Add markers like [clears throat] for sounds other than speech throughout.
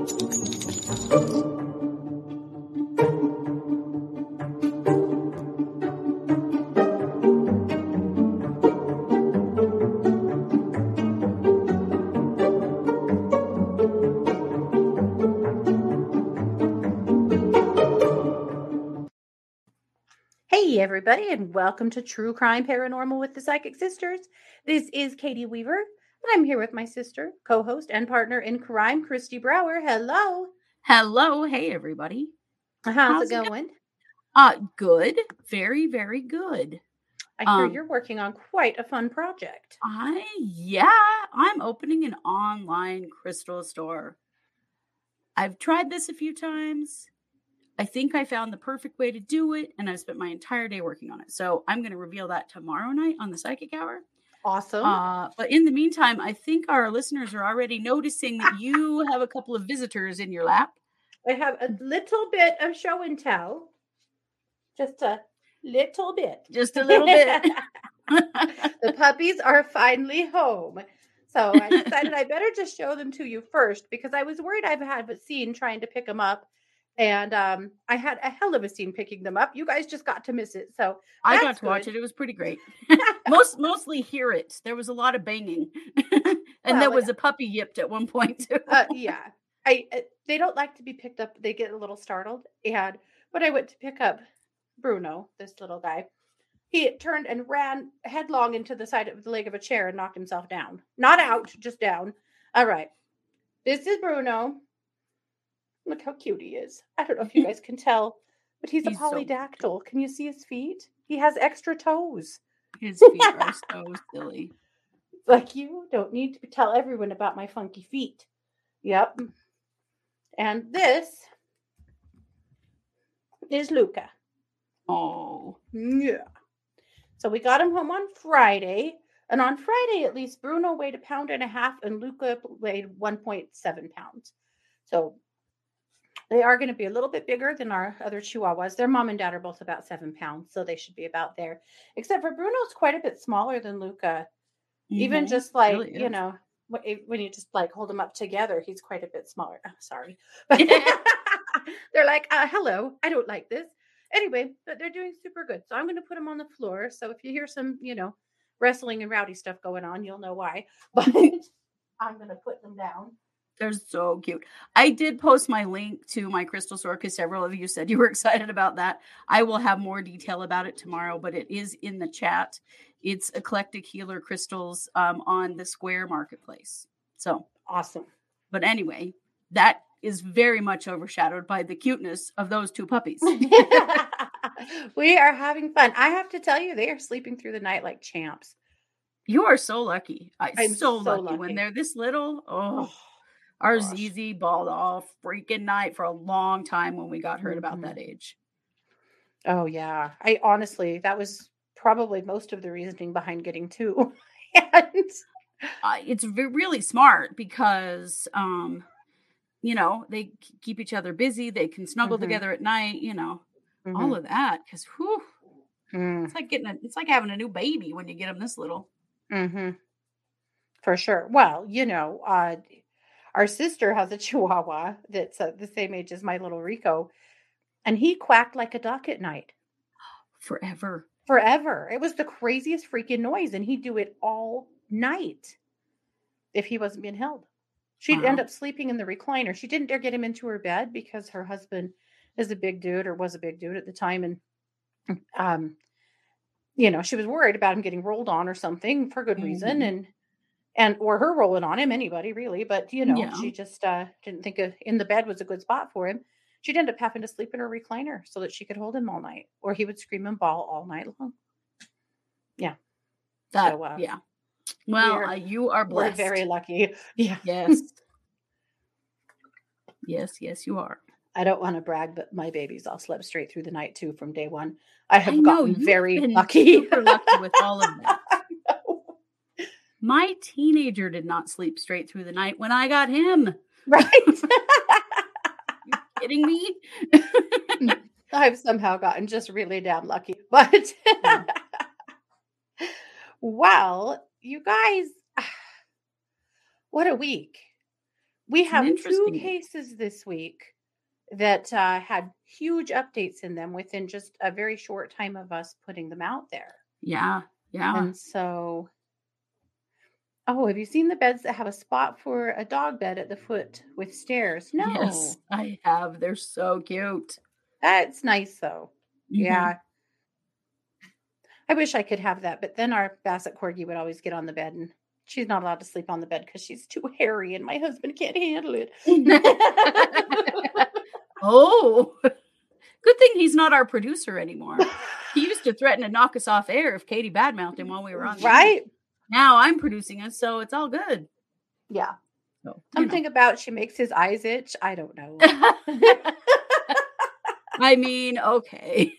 Hey, everybody, and welcome to True Crime Paranormal with the Psychic Sisters. This is Katie Weaver, I'm here with my sister, co host, and partner in crime, Kristi Brower. Hello. Hello. Hey, everybody. How's, How's it it going? Uh, good. Very, very good. I hear Um, you're working on quite a fun project. I, yeah, I'm opening an online crystal store. I've tried this a few times. I think I found the perfect way to do it, and I've spent my entire day working on it. So I'm going to reveal that tomorrow night on the Psychic Hour. Awesome. Uh, but in the meantime, I think our listeners are already noticing that you have a couple of visitors in your lap. I have a little bit of show and tell. Just a little bit. Just a little bit. [laughs] the puppies are finally home. So I [laughs] decided I better just show them to you first because I was worried I've had a scene trying to pick them up. And um, I had a hell of a scene picking them up. You guys just got to miss it. So I got to watch it. It was pretty great. [laughs] [laughs] Most mostly hear it. There was a lot of banging, [laughs] and Well, there was a puppy yipped at one point too. uh, yeah, I uh, they don't like to be picked up. They get a little startled. And when I went to pick up Bruno, this little guy, he turned and ran headlong into the side of the leg of a chair and knocked himself down. Not out, just down. All right, this is Bruno. Look how cute he is. I don't know if you guys can tell, but he's, He's a so polydactyl. Can you see his feet? He has extra toes. His feet are [laughs] so silly. Like you don't need to tell everyone about my funky feet. Yep. And this is Luca. Oh, Yeah. So we got him home on Friday. And on Friday, at least, Bruno weighed a pound and a half and Luca weighed 1.7 pounds. So they are going to be a little bit bigger than our other chihuahuas. Their mom and dad are both about seven pounds. So they should be about there. Except for Bruno's quite a bit smaller than Luca. Even Mhm. just like, really you know, when you just like hold them up together, he's quite a bit smaller. Oh, [laughs] sorry. But [laughs] [laughs] they're like, uh, hello, I don't like this. Anyway, but they're doing super good. So I'm going to put them on the floor. So if you hear some, you know, wrestling and rowdy stuff going on, you'll know why. But I'm going to put them down. They're so cute. I did post my link to my crystal store because several of you said you were [laughs] excited about that. I will have more detail about it tomorrow, but it is in the chat. It's eclectic healer crystals um, on the Square Marketplace. So Awesome. But anyway, that is very much overshadowed by the cuteness of those two puppies. [laughs] [laughs] we are having fun. I have to tell you, they are sleeping through the night like champs. you are so lucky. I, I'm so, so lucky. lucky. when they're this little. Oh, our gosh. ZZ balled all freaking night for a long time when we got heard about Mhm. that age. Oh yeah. I honestly that was probably most of the reasoning behind getting two. [laughs] and Uh, it's ve- really smart because, um, you know, they keep each other busy. They can snuggle Mhm. together at night. You know, Mhm. all of that. Because, whew, Mm, it's like getting a, it's like having a new baby when you get them this little. mhm. For sure. Well, you know, uh our sister has a [laughs] chihuahua that's uh, the same age as my little Rico and he quacked like a duck at night [gasps] Forever. forever. It was the craziest freaking noise and he'd do it all night if he wasn't being held. She'd end up sleeping in the recliner. She didn't dare get him into her bed because her husband is a big dude or was a big dude at the time and um you know, she was worried about him getting rolled on or something for good reason Mhm. and and or her rolling on him anybody really, but you know, Yeah. she just uh didn't think a, in the bed was a good spot for him. She'd end up having to sleep in her recliner so that she could hold him all night or he would scream and bawl all night long. Yeah. That, So, uh, yeah. Well, we're- uh, you are We're very lucky. [laughs] Yeah. Yes. [laughs] yes, yes, you are. I don't want to brag, but my babies all slept straight through the night too from day one. I have I know, gotten very lucky. Lucky with all of [laughs] that. My teenager did not sleep straight through the night when I got him. Right. [laughs] You're kidding me? [laughs] I've somehow gotten just really damn lucky. [laughs] But Yeah. well, you guys, [sighs] what a week. We have two cases this week that uh, had huge updates in them within just a very short time of us putting them out there. Yeah. Yeah. And so, oh, have you seen the beds that have a spot for a dog bed at the foot with stairs? No, Yes, I have. They're so cute. that's nice though. Mhm. Yeah. I wish I could have that, but then our basset corgi would always get on the bed and she's not allowed to sleep on the bed because she's too hairy and my husband can't handle it. [laughs] oh, good thing he's not our producer anymore. He used to threaten to knock us off air if Katie badmouthed him while we were on. right? Now I'm producing us, so it's all good. Yeah. So, Something about she makes his eyes itch. I don't know. know. [laughs] I mean, okay.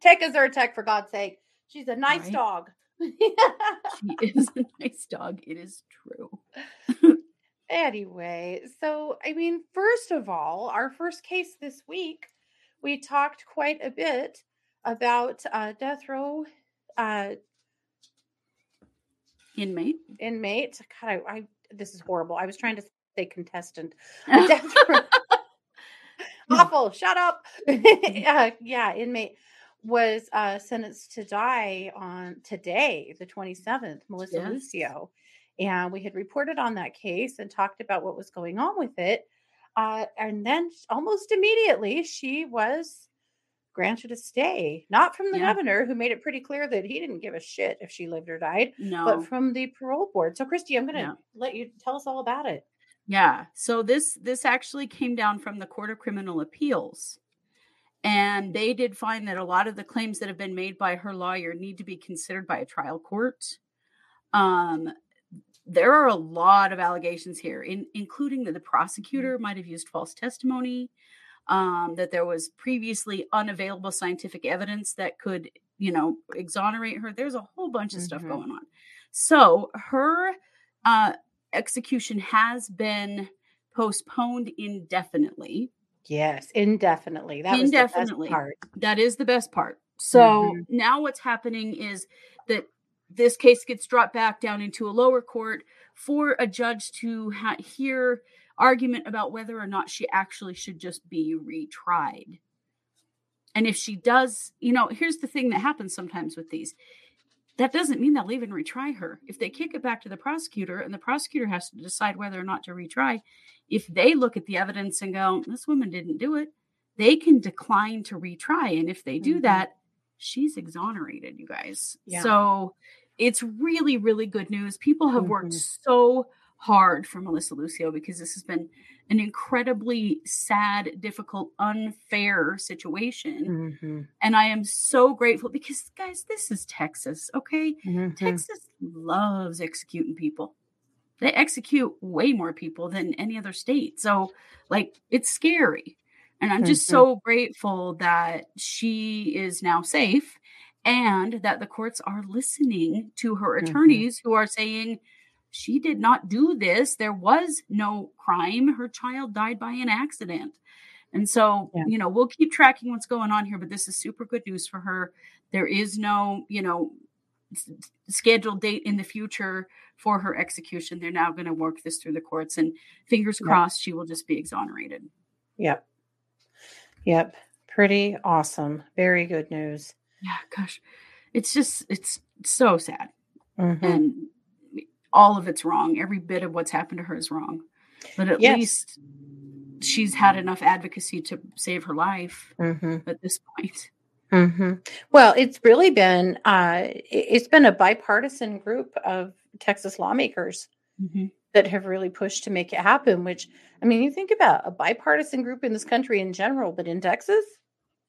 Take a Zyrtec for God's sake. She's a nice Right. dog. she is a nice dog. It is true. [laughs] anyway, so I mean, first of all, our first case this week, we talked quite a bit about uh, death row uh, Inmate. inmate. God, I, I this is horrible. I was trying to say contestant. [laughs] [laughs] Awful. Shut up. [laughs] uh, yeah, inmate was uh, sentenced to die on today, the 27th, Melissa Yes. Lucio. And we had reported on that case and talked about what was going on with it. Uh, and then almost immediately, she was granted a stay, not from the Yeah. governor, who made it pretty clear that he didn't give a shit if she lived or died, no. but from the parole board. So, Kristi, I'm going to Yeah. let you tell us all about it. Yeah. So this this actually came down from the Court of Criminal Appeals. And they did find that a lot of the claims that have been made by her lawyer need to be considered by a trial court. Um there are a lot of allegations here, in, including that the prosecutor might have used false testimony, um, that there was previously unavailable scientific evidence that could, you know, exonerate her. There's a whole bunch of stuff Mhm. going on. So her uh, execution has been postponed indefinitely. Yes, indefinitely. That Indefinitely. was the best part. That is the best part. So Mhm. now what's happening is that this case gets dropped back down into a lower court for a judge to ha- hear argument about whether or not she actually should just be retried. And if she does, you know, here's the thing that happens sometimes with these. That doesn't mean they'll even retry her. If they kick it back to the prosecutor and the prosecutor has to decide whether or not to retry, if they look at the evidence and go, this woman didn't do it, they can decline to retry. And if they do Mhm. that, she's exonerated, you guys. Yeah. So it's really, really good news. People have worked Mhm. so hard for Melissa Lucio because this has been an incredibly sad, difficult, unfair situation. Mhm, And I am so grateful because, guys, this is Texas, okay? mhm. Texas loves executing people. They execute way more people than any other state. So, like, it's scary. And I'm just Mhm. so grateful that she is now safe and that the courts are listening to her Mhm. attorneys who are saying, she did not do this. There was no crime. Her child died by an accident. And so, Yeah. you know, we'll keep tracking what's going on here, but this is super good news for her. There is no, you know, s- scheduled date in the future for her execution. They're now going to work this through the courts and fingers Yep. crossed she will just be exonerated. Yep. Yep. Pretty awesome. Very good news. Yeah, gosh. It's just it's so sad. Mhm. And all of it's wrong. Every bit of what's happened to her is wrong. But at Yes. least she's had enough advocacy to save her life Mhm. at this point. hmm Well, it's really been uh, it- it's been a bipartisan group of Texas lawmakers Mhm. that have really pushed to make it happen. Which I mean, you think about a bipartisan group in this country in general, but in Texas,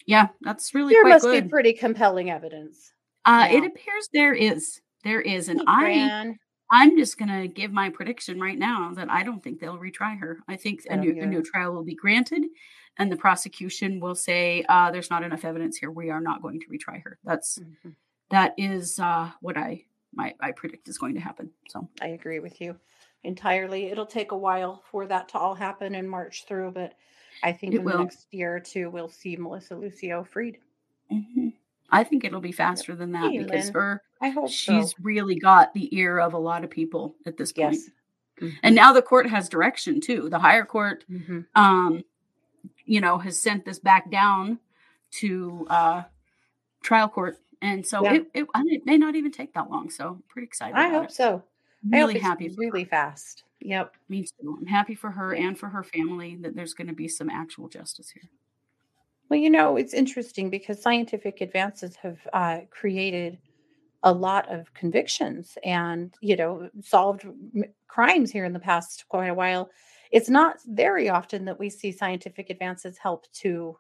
Yeah, that's really there must good. be pretty compelling evidence. uh, yeah. It appears there is. There is. And Hey, I. I'm just going to give my prediction right now that I don't think they'll retry her. I think a new, a new trial will be granted, and the prosecution will say, uh, "There's not enough evidence here. We are not going to retry her." That's Mhm. that is uh, what I my I predict is going to happen. So I agree with you entirely. It'll take a while for that to all happen and march through, but I think It in will. the next year or two, we'll see Melissa Lucio freed. mhm. I think it'll be faster than that Hey, because Lynn. her I hope she's so. really got the ear of a lot of people at this point. Yes. And now the court has direction too. The higher court, Mhm. um, you know, has sent this back down to uh, trial court, and so Yeah. it, it, it may not even take that long. So I'm pretty excited. I about hope it. so. I Really hope happy. really her. fast. Yep. Me too. I'm happy for her and for her family that there's going to be some actual justice here. Well, you know, it's interesting because scientific advances have uh, created a lot of convictions and, you know, solved m- crimes here in the past quite a while. It's not very often that we see scientific advances help to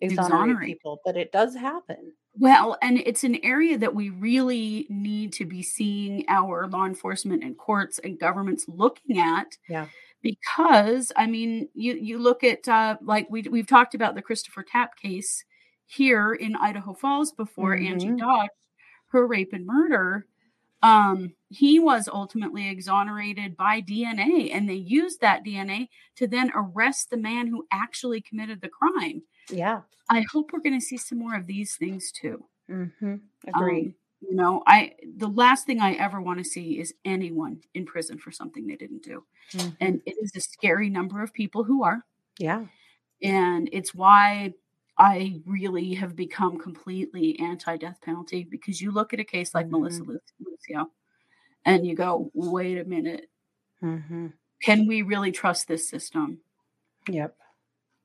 exonerate, Exonerate. people, but it does happen. Well, and it's an area that we really need to be seeing our law enforcement and courts and governments looking at. Yeah. Because I mean, you you look at uh, like we we've talked about the Christopher Tapp case here in Idaho Falls before Angie Mhm. Dodge, her rape and murder. Um, he was ultimately exonerated by DNA, and they used that DNA to then arrest the man who actually committed the crime. Yeah. I hope we're going to see some more of these things too. hmm Agree. Um, you know, I the last thing I ever want to see is anyone in prison for something they didn't do. Mhm. And it is a scary number of people who are. yeah. And it's why I really have become completely anti death penalty because you look at a case like Melissa Lucio and you go, wait a minute, hmm can we really trust this system? Yep.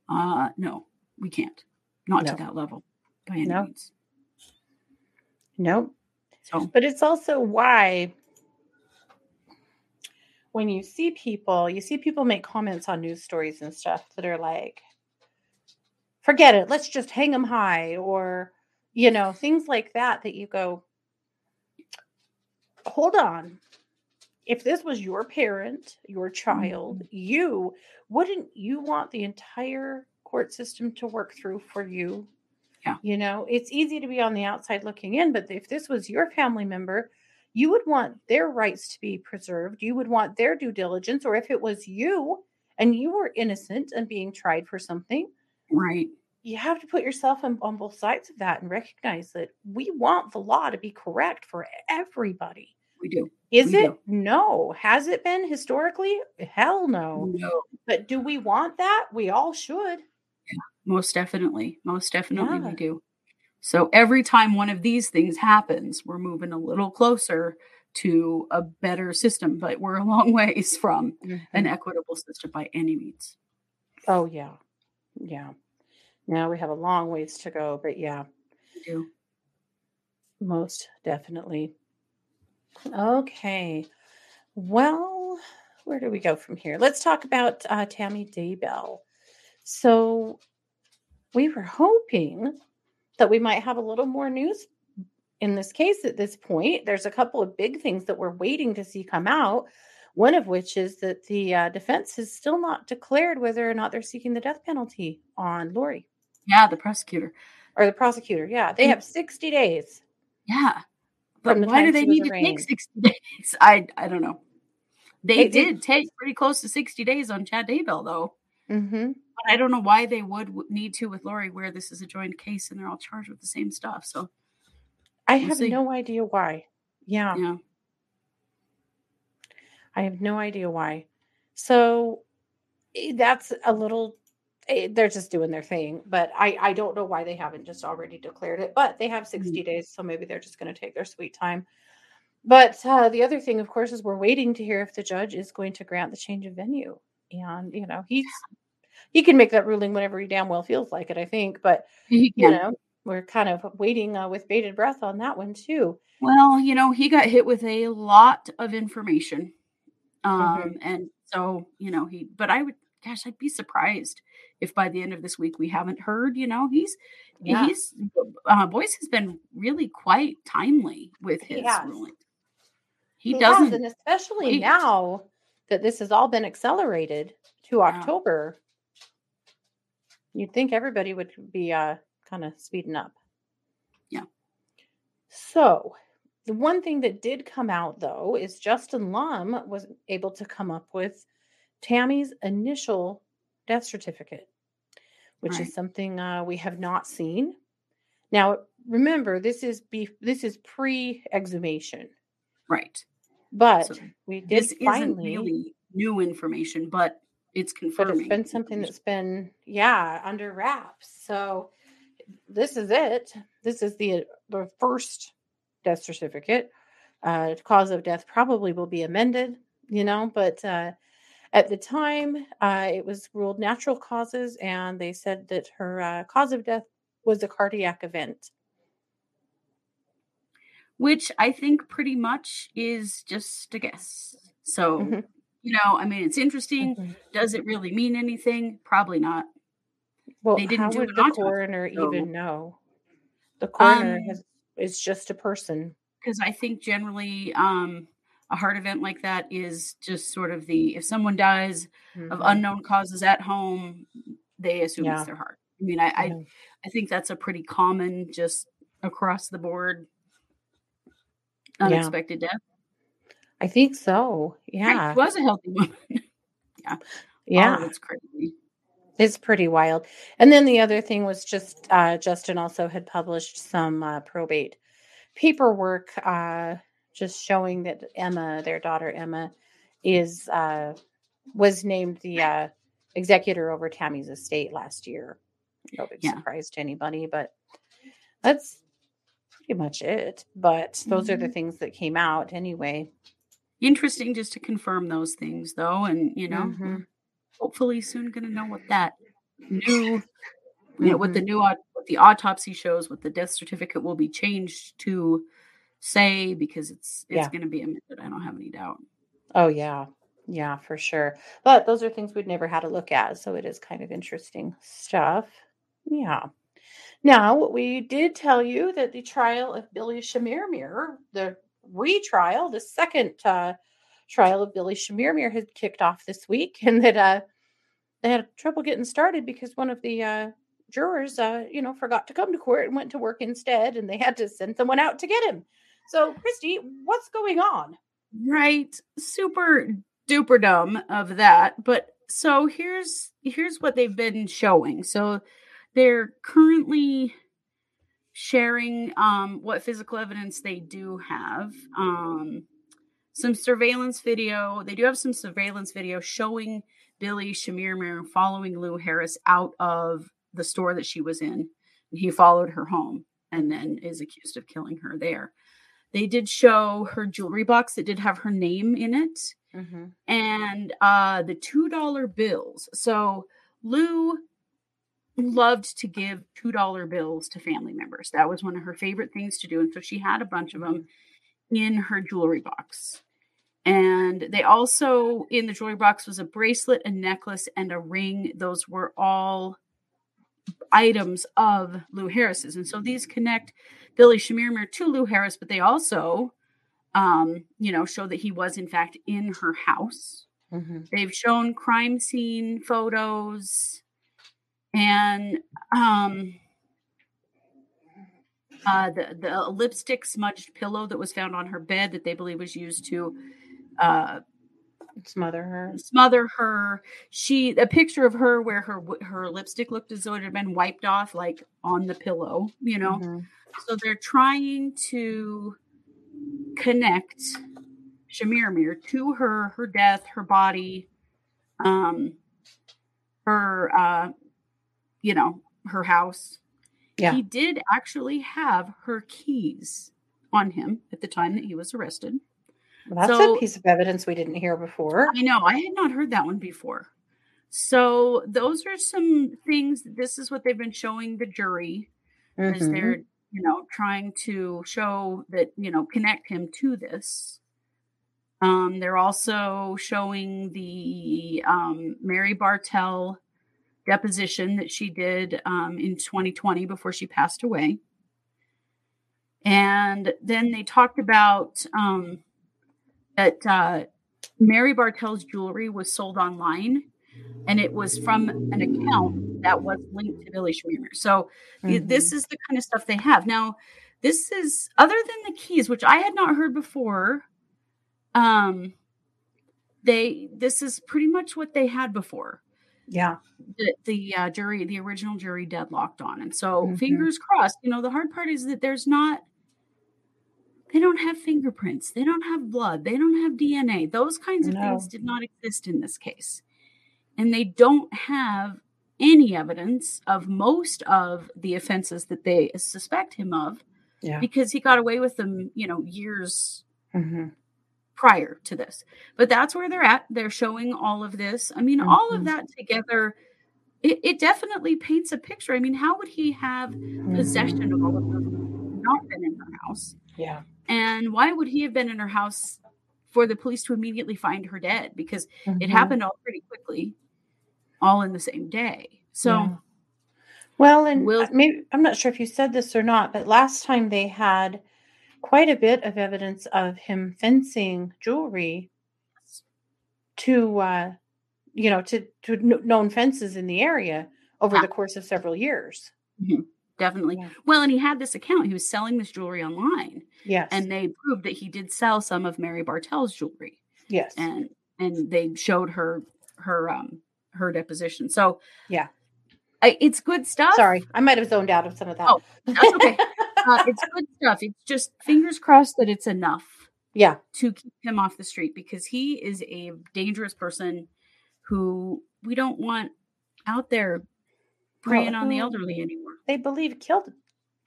Uh, no, we can't. Not No. to that level by any No. means. Nope. So, But it's also why when you see people, you see people make comments on news stories and stuff that are like, forget it, let's just hang them high, or, you know, things like that, that you go, hold on. If this was your parent, your child, mm-hmm. you, wouldn't you want the entire court system to work through for you? Yeah. You know, it's easy to be on the outside looking in, but if this was your family member, you would want their rights to be preserved. You would want their due diligence. Or if it was you and you were innocent and being tried for something, right. you have to put yourself on, on both sides of that and recognize that we want the law to be correct for everybody. We do. Is We it? do. No. Has it been historically? Hell no. No. But do we want that? We all should. Most definitely. Most definitely Yeah. we do. So every time one of these things happens, we're moving a little closer to a better system, but we're a long [laughs] ways from an mm-hmm. equitable system by any means. Oh, yeah. Yeah. Now we have a long ways to go, but yeah. We do. Most definitely. Okay. Well, where do we go from here? Let's talk about uh, Tammy Daybell. So, we were hoping that we might have a little more news in this case at this point. There's a couple of big things that we're waiting to see come out. One of which is that the uh, defense has still not declared whether or not they're seeking the death penalty on Lori Yeah, the prosecutor. or the prosecutor. Yeah, they have 60 days. Yeah. But why do they need to take 60 [laughs] days? I I don't know. They did take pretty close to 60 days on Chad Daybell, though. Mm-hmm. But I don't know why they would need to with Lori, where this is a joint case and they're all charged with the same stuff. So, I We'll have see. no idea why. Yeah, yeah. I have no idea why. So eh, that's a little. eh, They're just doing their thing, but I I don't know why they haven't just already declared it. But they have 60 days, so maybe they're just going to take their sweet time. But uh, the other thing, of course, is we're waiting to hear if the judge is going to grant the change of venue, and you know he's he can make that ruling whenever he damn well feels like it. I think, but you know we're kind of waiting uh, with bated breath on that one too. Well, you know, he got hit with a lot of information. Um, Mhm. and so, you know, he, but I would, gosh, I'd be surprised if by the end of this week we haven't heard, you know, he's, Yeah. he's, uh, Boyce has been really quite timely with his has. ruling. He, has, doesn't, and especially wait. now that this has all been accelerated to Yeah. October, you'd think everybody would be uh, kind of speeding up. Yeah. So, the one thing that did come out though is Justin Lum was able to come up with Tammy's initial death certificate, which Right. is something uh, we have not seen. Now, remember, this is be- this is pre exhumation, right. but So we did this isn't really new information, but it's but confirming. it's been something that's been yeah under wraps so this is it this is the the first death certificate uh cause of death probably will be amended you know but uh at the time uh it was ruled natural causes and they said that her uh, cause of death was a cardiac event which I think pretty much is just a guess. So, Mhm. you know, I mean, it's interesting. Mhm. Does it really mean anything? Probably not. well They didn't how do would the coroner so- even know the coroner Um, has, is just a person because I think generally um, a heart event like that is just sort of the if someone dies of Mhm. unknown causes at home, they assume Yeah. it's their heart. I mean, I, I Yeah. I think that's a pretty common just across the board Yeah. unexpected death. I think so. Yeah. She was a healthy [laughs] woman. yeah Yeah. it's crazy. It's pretty wild. And then the other thing was just uh, Justin also had published some uh, probate paperwork uh, just showing that Emma, their daughter Emma, is uh, was named the uh, executor over Tammy's estate last year. No big Yeah. surprise to anybody, but that's pretty much it. But those are the Mhm. things that came out anyway. Interesting just to confirm those things though. And you know, Mhm. Hopefully soon gonna know what that new you know what the new what the autopsy shows, what the death certificate will be changed to say because it's it's Yeah. gonna be amended. I don't have any doubt. Oh yeah. Yeah, for sure. But those are things we'd never had a look at, so it is kind of interesting stuff. Yeah. Now, we did tell you that the trial of Billy Chemirmir, the retrial, the second uh, trial of Billy Chemirmir had kicked off this week [laughs] and that uh they had trouble getting started because one of the uh jurors uh you know forgot to come to court and went to work instead and they had to send someone out to get him. So, Kristi, what's going on? Right. Super duper dumb of that. But so here's here's what they've been showing. So they're currently sharing um what physical evidence they do have. Um some surveillance video. They do have some surveillance video showing Billy Chemirmir following Lu Harris out of the store that she was in. And he followed her home and then is accused of killing her there. They did show her jewelry box that did have her name in it Mm-hmm. and uh the two dollar bills. So Lu loved to give two dollar bills to family members. That was one of her favorite things to do, and so she had a bunch of them in her jewelry box. And they also in the jewelry box was a bracelet, a necklace, and a ring. Those were all items of Lu Harris's, and so these connect Billy Chemirmir to Lu Harris, but they also um, you know, show that he was in fact in her house. Mm-hmm. They've shown crime scene photos and um uh the the lipstick smudged pillow that was found on her bed that they believe was used to uh Smother her. smother her she a picture of her where her her lipstick looked as though it had been wiped off like on the pillow you know Mhm. so they're trying to connect Chemirmir to her, her death, her body, um, her, uh, you know, her house. Yeah. He did actually have her keys on him at the time that he was arrested. Well, that's So- a piece of evidence we didn't hear before. I know, I had not heard that one before. So those are some things. This is what they've been showing the jury as Mhm. they're you know trying to show that you know connect him to this um they're also showing the um mary Bartel deposition that she did um in 2020 before she passed away and then they talked about um that uh mary Bartel's jewelry was sold online and it was from an account that was linked to billy Chemirmir. so Mhm. This is the kind of stuff they have. Now, this is other than the keys, which I had not heard before. Um, they this is pretty much what they had before. yeah. The, the uh, jury, the original jury, deadlocked on, and so Mhm. fingers crossed. You know, the hard part is that there's not They don't have fingerprints. They don't have blood. They don't have DNA. Those kinds of No. things did not exist in this case. And they don't have any evidence of most of the offenses that they suspect him of Yeah. because he got away with them, you know, years hmm prior to this. But that's where they're at. They're showing all of this. I mean, all of Mhm. that together, it, it definitely paints a picture. I mean, how would he have possession of all of them not been in her house? Yeah. And why would he have been in her house for the police to immediately find her dead? Because it Mhm. happened all pretty quickly, all in the same day. So Yeah. Well, and Will- maybe I'm not sure if you said this or not, but last time they had quite a bit of evidence of him fencing jewelry to, uh, you know, to to known fences in the area over Ah. the course of several years. definitely. Yeah. Well, and he had this account. He was selling this jewelry online, Yes. and they proved that he did sell some of Mary Bartel's jewelry. yes. and and they showed her her um her deposition. So Yeah. I, it's good stuff. Sorry, I might have zoned out of some of that. Oh, that's okay. Uh, it's good stuff. It's just fingers crossed that it's enough yeah. to keep him off the street because he is a dangerous person who we don't want out there preying on the elderly anymore. They believe killed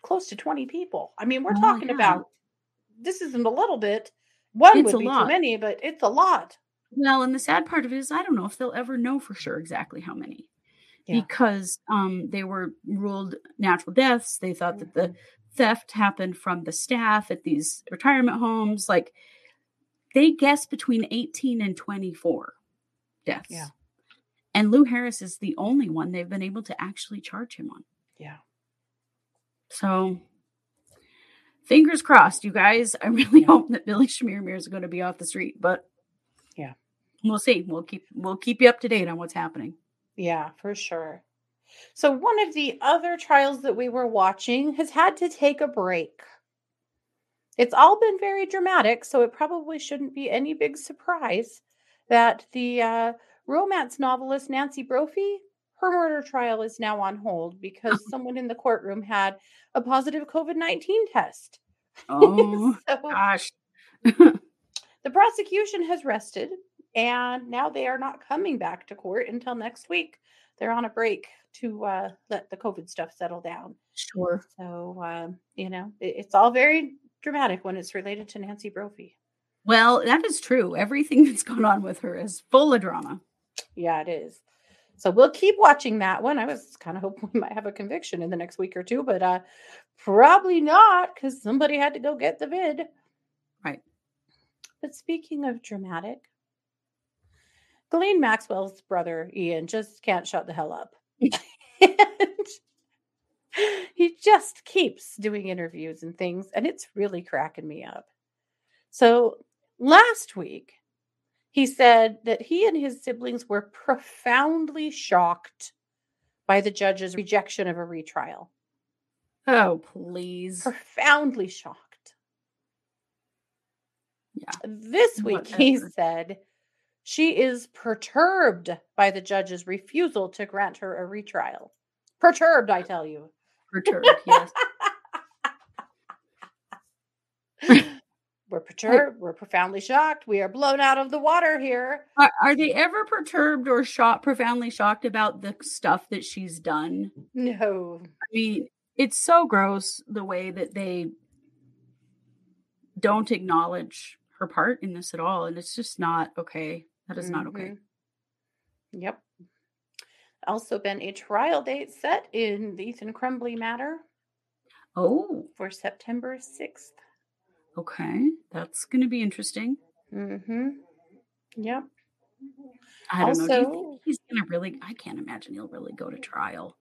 close to 20 people. I mean, we're Oh, talking yeah. about this isn't a little bit. One It's would a be lot. too many, but it's a lot. Well, and the sad part of it is I don't know if they'll ever know for sure exactly how many. Yeah. Because um, they were ruled natural deaths. They thought that the Mhm. theft happened from the staff at these retirement homes. Like they guess between 18 and 24 deaths. Yeah. And Lu Harris is the only one they've been able to actually charge him on. Yeah. So fingers crossed, you guys. I really Yeah. hope that Billy Chemirmir is going to be off the street, but Yeah. we'll see. We'll keep we'll keep you up to date on what's happening. Yeah, for sure. So, one of the other trials that we were watching has had to take a break. It's all been very dramatic, so it probably shouldn't be any big surprise that the uh, romance novelist Nancy Brophy, her murder trial is now on hold because [laughs] someone in the courtroom had a positive COVID 19 test. Oh [laughs] so, gosh. the prosecution has rested and now they are not coming back to court until next week. They're on a break to uh, let the COVID stuff settle down. Sure. So, um, you know, it, it's all very dramatic when it's related to Nancy Brophy. Well, that is true. Everything [laughs] that's gone on with her is full of drama. Yeah, it is. So we'll keep watching that one. I was kind of hoping we might have a conviction in the next week or two, but uh, probably not because somebody had to go get the vid. Right. But speaking of dramatic, Ghislaine Maxwell's brother Ian just can't shut the hell up. [laughs] and he just keeps doing interviews and things, and it's really cracking me up. So last week, he said that he and his siblings were profoundly shocked by the judge's rejection of a retrial. Oh, please. Profoundly shocked. Yeah. This week, he said she is perturbed by the judge's refusal to grant her a retrial. Perturbed, I tell you. Perturbed, yes. [laughs] We're perturbed. We're profoundly shocked. We are blown out of the water here. Are, are they ever perturbed or shocked, profoundly shocked about the stuff that she's done? No. I mean, it's so gross the way that they don't acknowledge her part in this at all. And it's just not okay. That is not okay. Mhm. Yep. Also, been a trial date set in the Ethan Crumbley matter Oh, for September 6th. Okay. That's going to be interesting. Mm-hmm. Yep. I don't know. Do you think he's going to really? I can't imagine he'll really go to trial.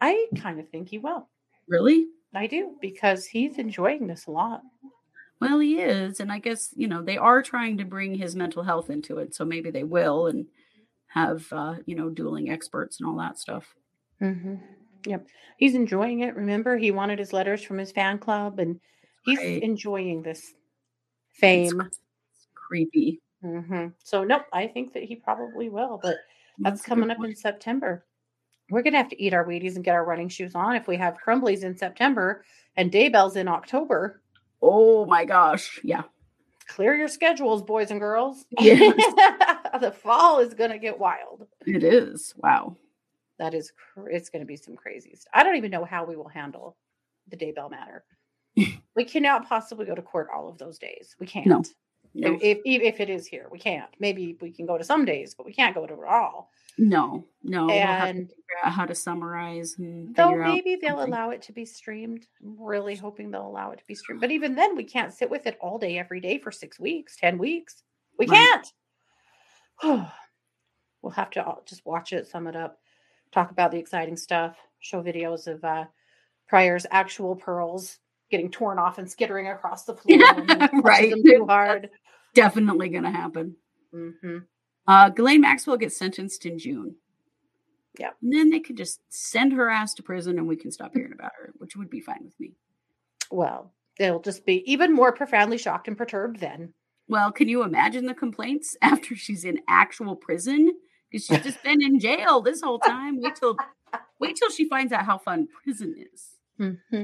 I kind of think he will. Really? I do because he's enjoying this a lot. Well, he is. And I guess, you know, they are trying to bring his mental health into it. So maybe they will and have, uh, you know, dueling experts and all that stuff. Mm-hmm. Yep. He's enjoying it. Remember, he wanted his letters from his fan club and he's Right. enjoying this fame. It's creepy. hmm So, nope, I think that he probably will, but that's That's coming up in September. We're going to have to eat our Wheaties and get our running shoes on if we have Crumbleys in September and Daybells in October. Oh my gosh. Yeah. Clear your schedules, boys and girls. [laughs] Yes. [laughs] the fall is going to get wild. It is. Wow. That is, cr- it's going to be some crazy stuff. I don't even know how we will handle the Daybell matter. We cannot possibly go to court all of those days. We can't. No. No. If, if if it is here, we can't. Maybe we can go to some days, but we can't go to it all. No. No. We'll have to And out how to summarize and though figure out maybe they'll something. allow it to be streamed. I'm really hoping they'll allow it to be streamed. But even then, we can't sit with it all day, every day for six weeks, ten weeks. We Right. can't. [sighs] we'll have to just watch it, sum it up, talk about the exciting stuff, show videos of uh, Prior's actual pearls getting torn off and skittering across the floor. when he touches Right. too hard. Definitely going to happen. hmm Uh, Ghislaine Maxwell gets sentenced in June. Yeah. And then they could just send her ass to prison and we can stop hearing about her, which would be fine with me. Well, they'll just be even more profoundly shocked and perturbed then. Well, can you imagine the complaints [laughs] after she's in actual prison? Because she's just been in jail this whole time. Wait till wait till she finds out how fun prison is. hmm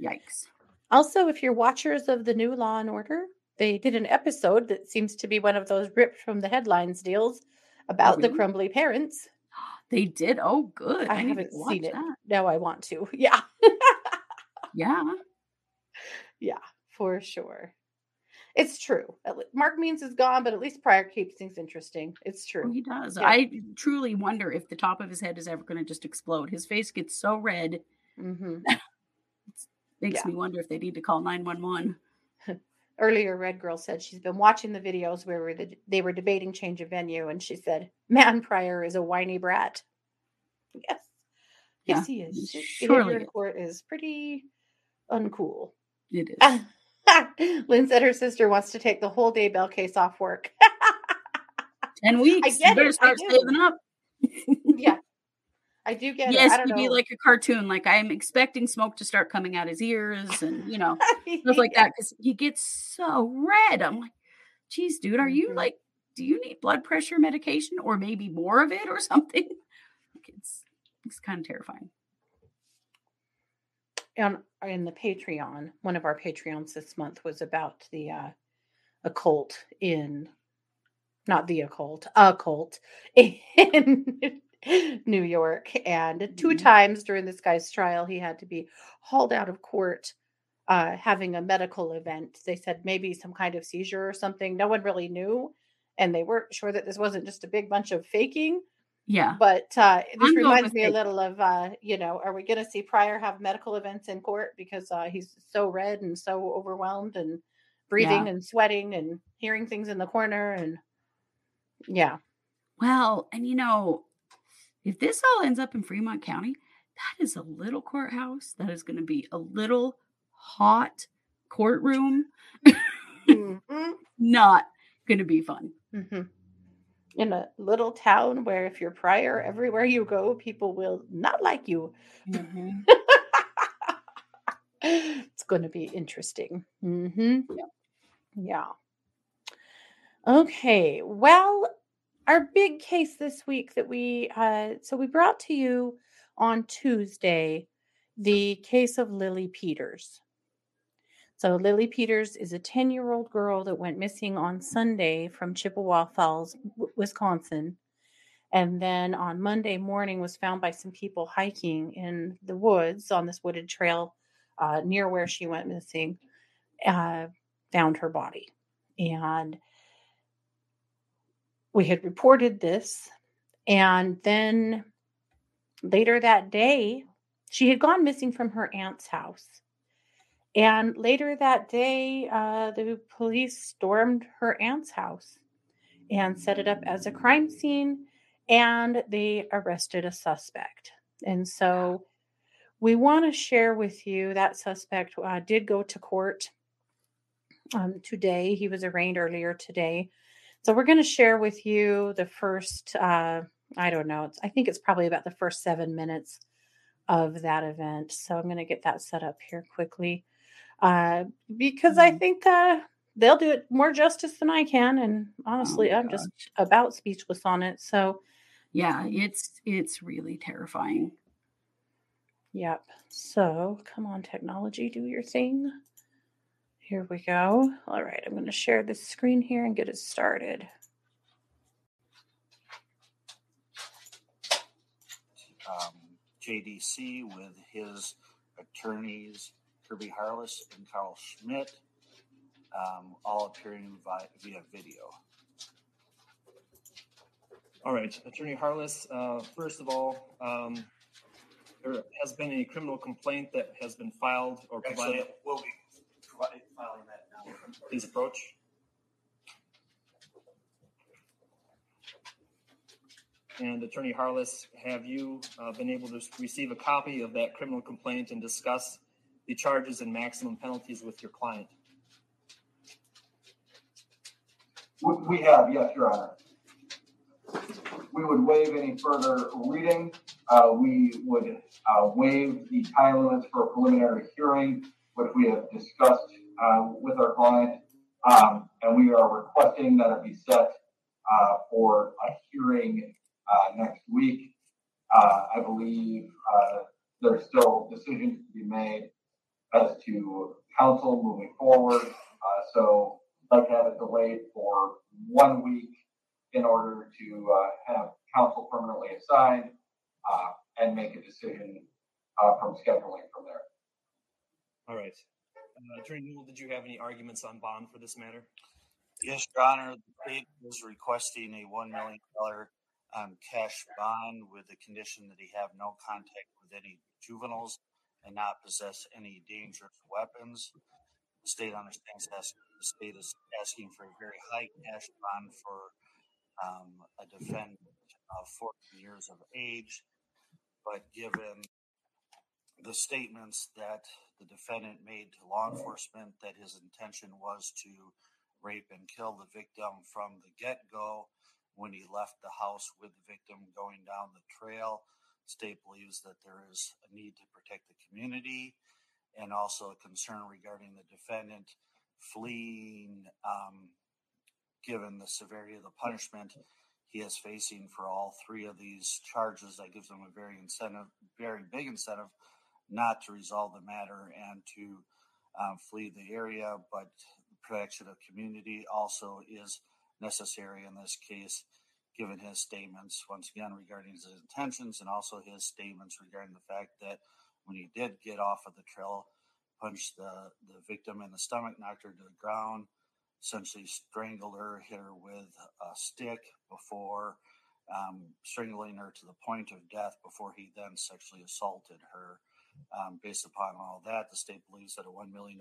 Yikes. Also, if you're watchers of the new Law and Order, they did an episode that seems to be one of those ripped from the headlines deals about the really? Crumbley parents. [gasps] They did. Oh, good. I to haven't seen it. that. Now I want to. [laughs] Yeah, Yeah. yeah, for sure. It's true. Mark Means is gone, but at least Prior keeps things interesting. It's Oh, true. he does. Yeah. I truly wonder if the top of his head is ever going to just explode. His face gets so red, hmm [laughs] makes Yeah. me wonder if they need to call 911. [laughs] Earlier, Red Girl said she's been watching the videos where were the, they were debating change of venue, and she said, "Man, Prior is a whiny brat." [laughs] Yes, Yeah, yes, he is. he His surely behavior court is pretty uncool. It is. [laughs] Lynn said her sister wants to take the whole Daybell case off work. 10 weeks. get you better it, I start saving up. yeah, I do get it. yes, I don't be like a cartoon. Like I'm expecting smoke to start coming out his ears and, you know, [laughs] stuff like that because he gets so red. I'm like, geez, dude, are you Mhm. like, do you need blood pressure medication or maybe more of it or [laughs] something? Like, it's it's kind of terrifying. And in the Patreon, one of our Patreons this month was about the uh, occult in, not the occult, a cult [laughs] in [laughs] New York, and 2 Mhm. times during this guy's trial, he had to be hauled out of court. Uh, having a medical event, they said maybe some kind of seizure or something. No one really knew, and they weren't sure that this wasn't just a big bunch of faking. Yeah. But uh, this I'm reminds me a little of, uh, you know, are we going to see Prior have medical events in court because uh, he's so red and so overwhelmed and breathing Yeah. and sweating and hearing things in the corner and yeah, Well, and you know, if this all ends up in Fremont County, that is a little courthouse. That is going to be a little hot courtroom. Mhm, [laughs] Not going to be fun. mhm. in a little town where if you're prior, everywhere you go, people will not like you. [laughs] it's going to be interesting. hmm Yeah. Okay. Well, our big case this week that we uh, so we brought to you on Tuesday the case of Lily Peters. So Lily Peters is a 10-year-old girl that went missing on Sunday from Chippewa Falls, Wisconsin. And then on Monday morning was found by some people hiking in the woods on this wooded trail uh, near where she went missing. Uh, found her body. And we had reported this. And then later that day, she had gone missing from her aunt's house. And later that day, uh, the police stormed her aunt's house and set it up as a crime scene, and they arrested a suspect. And so we want to share with you that suspect uh, did go to court um, today. He was arraigned earlier today. So we're going to share with you the first, uh, I don't know, it's, I think it's probably about the first seven minutes of that event. So I'm going to get that set up here quickly uh, because I Mhm. think uh, they'll do it more justice than I can. And honestly, Oh I'm just about speechless on it. So, Yeah, it's it's really terrifying. yep. So come on, technology, do your thing. Here we go. All right, I'm going to share this screen here and get it started. um, JDC with his attorneys Kirby Harless and Carl Schmidt, um, all appearing via, via video. All right, Attorney Harless, uh, first of all, um, there has been a criminal complaint that has been filed or Actually, provided. we'll be provi- filing that now. Please approach. And Attorney Harless, have you uh, been able to receive a copy of that criminal complaint and discuss the charges and maximum penalties with your client? We, have, yes, Your Honor. We would waive any further reading. Uh, we would, uh, waive the time limits for a preliminary hearing, which we have discussed, uh, with our client. Um, and we are requesting that it be set, uh, for a hearing, uh, next week. Uh, I believe, uh, there's still decisions to be made as to counsel moving forward. So I'd like to have it delayed for one week in order to have council permanently assigned and make a decision uh, from scheduling from there. All right. Uh, Attorney Newell, did you have any arguments on bond for this matter? Yes, Your Honor, the state is requesting a one million dollar um, cash bond with the condition that he have no contact with any juveniles and not possess any dangerous weapons. The state understands that the state is asking for a very high cash bond for um, a defendant of 14 years of age, but given the statements that the defendant made to law enforcement that his intention was to rape and kill the victim from the get go when he left the house with the victim going down the trail. State believes that there is a need to protect the community and also a concern regarding the defendant fleeing, um, given the severity of the punishment he is facing for all three of these charges. That gives him a very incentive, very big incentive not to resolve the matter and to um, flee the area, but protection of community also is necessary in this case, given his statements once again regarding his intentions and also his statements regarding the fact that when he did get off of the trail, punched the, the victim in the stomach, knocked her to the ground, essentially strangled her, hit her with a stick before um, strangling her to the point of death before he then sexually assaulted her. Um, based upon all that, the state believes that a $1 million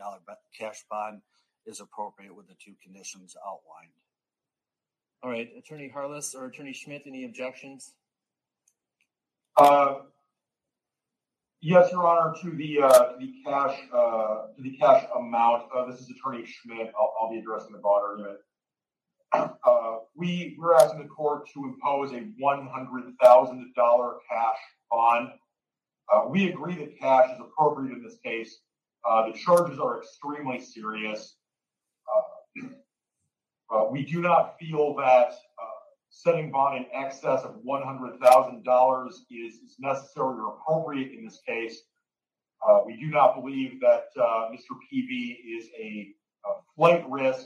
cash bond is appropriate with the two conditions outlined. All right, Attorney Harless or Attorney Schmidt, any objections? Uh, yes, Your Honor, to the uh, the cash uh, to the cash amount. Uh, this is Attorney Schmidt. I'll, I'll be addressing the bond argument. Uh, we we're asking the court to impose a one hundred thousand dollar cash bond. Uh, we agree that cash is appropriate in this case. Uh, the charges are extremely serious. Uh, [clears throat] we do not feel that setting bond in excess of one hundred thousand dollars is, is necessary or appropriate in this case. We do not believe that Mr. PB is a, flight risk.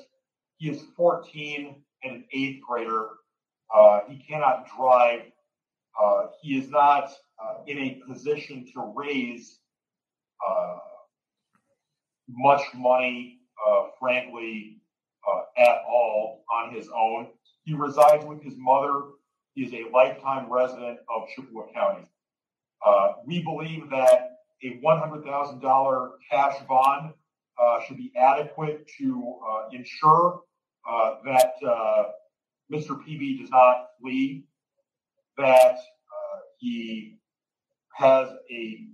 He is 14 and an eighth grader. He cannot drive. He is not uh, in a position to raise uh, much money, uh, frankly, uh, at all on his own. He resides with his mother. He is a lifetime resident of Chippewa County. We believe that a $100,000 cash bond should be adequate to ensure that Mr. PB does not flee, that uh, he has a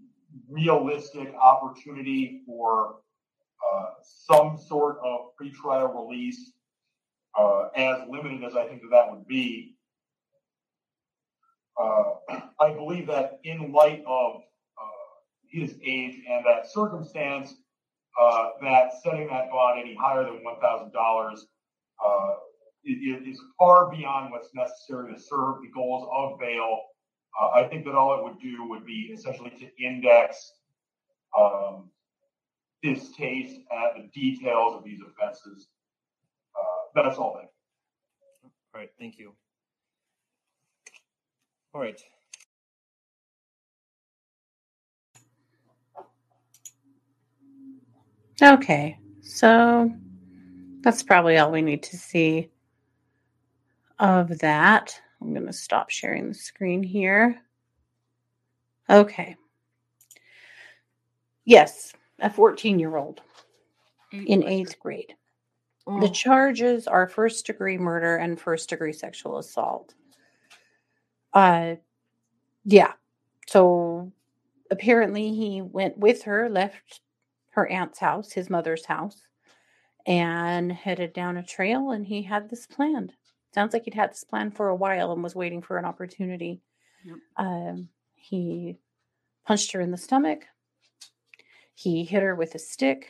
realistic opportunity for uh, some sort of pretrial release, uh, as limited as I think that that would be. Uh, I believe that in light of uh, his age and that circumstance, uh, that setting that bond any higher than one thousand dollars uh, is far beyond what's necessary to serve the goals of bail. Uh, I think that all it would do would be essentially to index um, distaste at the details of these offenses. Uh, that's all. Thank you. All right, thank you. All right. Okay, so that's probably all we need to see of that. I'm going to stop sharing the screen here. Okay. Yes, a 14 year old in eighth grade. The Oh, charges are first degree murder and first degree sexual assault. Uh, yeah. So apparently he went with her, left her aunt's house, his mother's house, and headed down a trail. And he had this planned. Sounds like he'd had this plan for a while and was waiting for an opportunity. Yep. Um, he punched her in the stomach. He hit her with a stick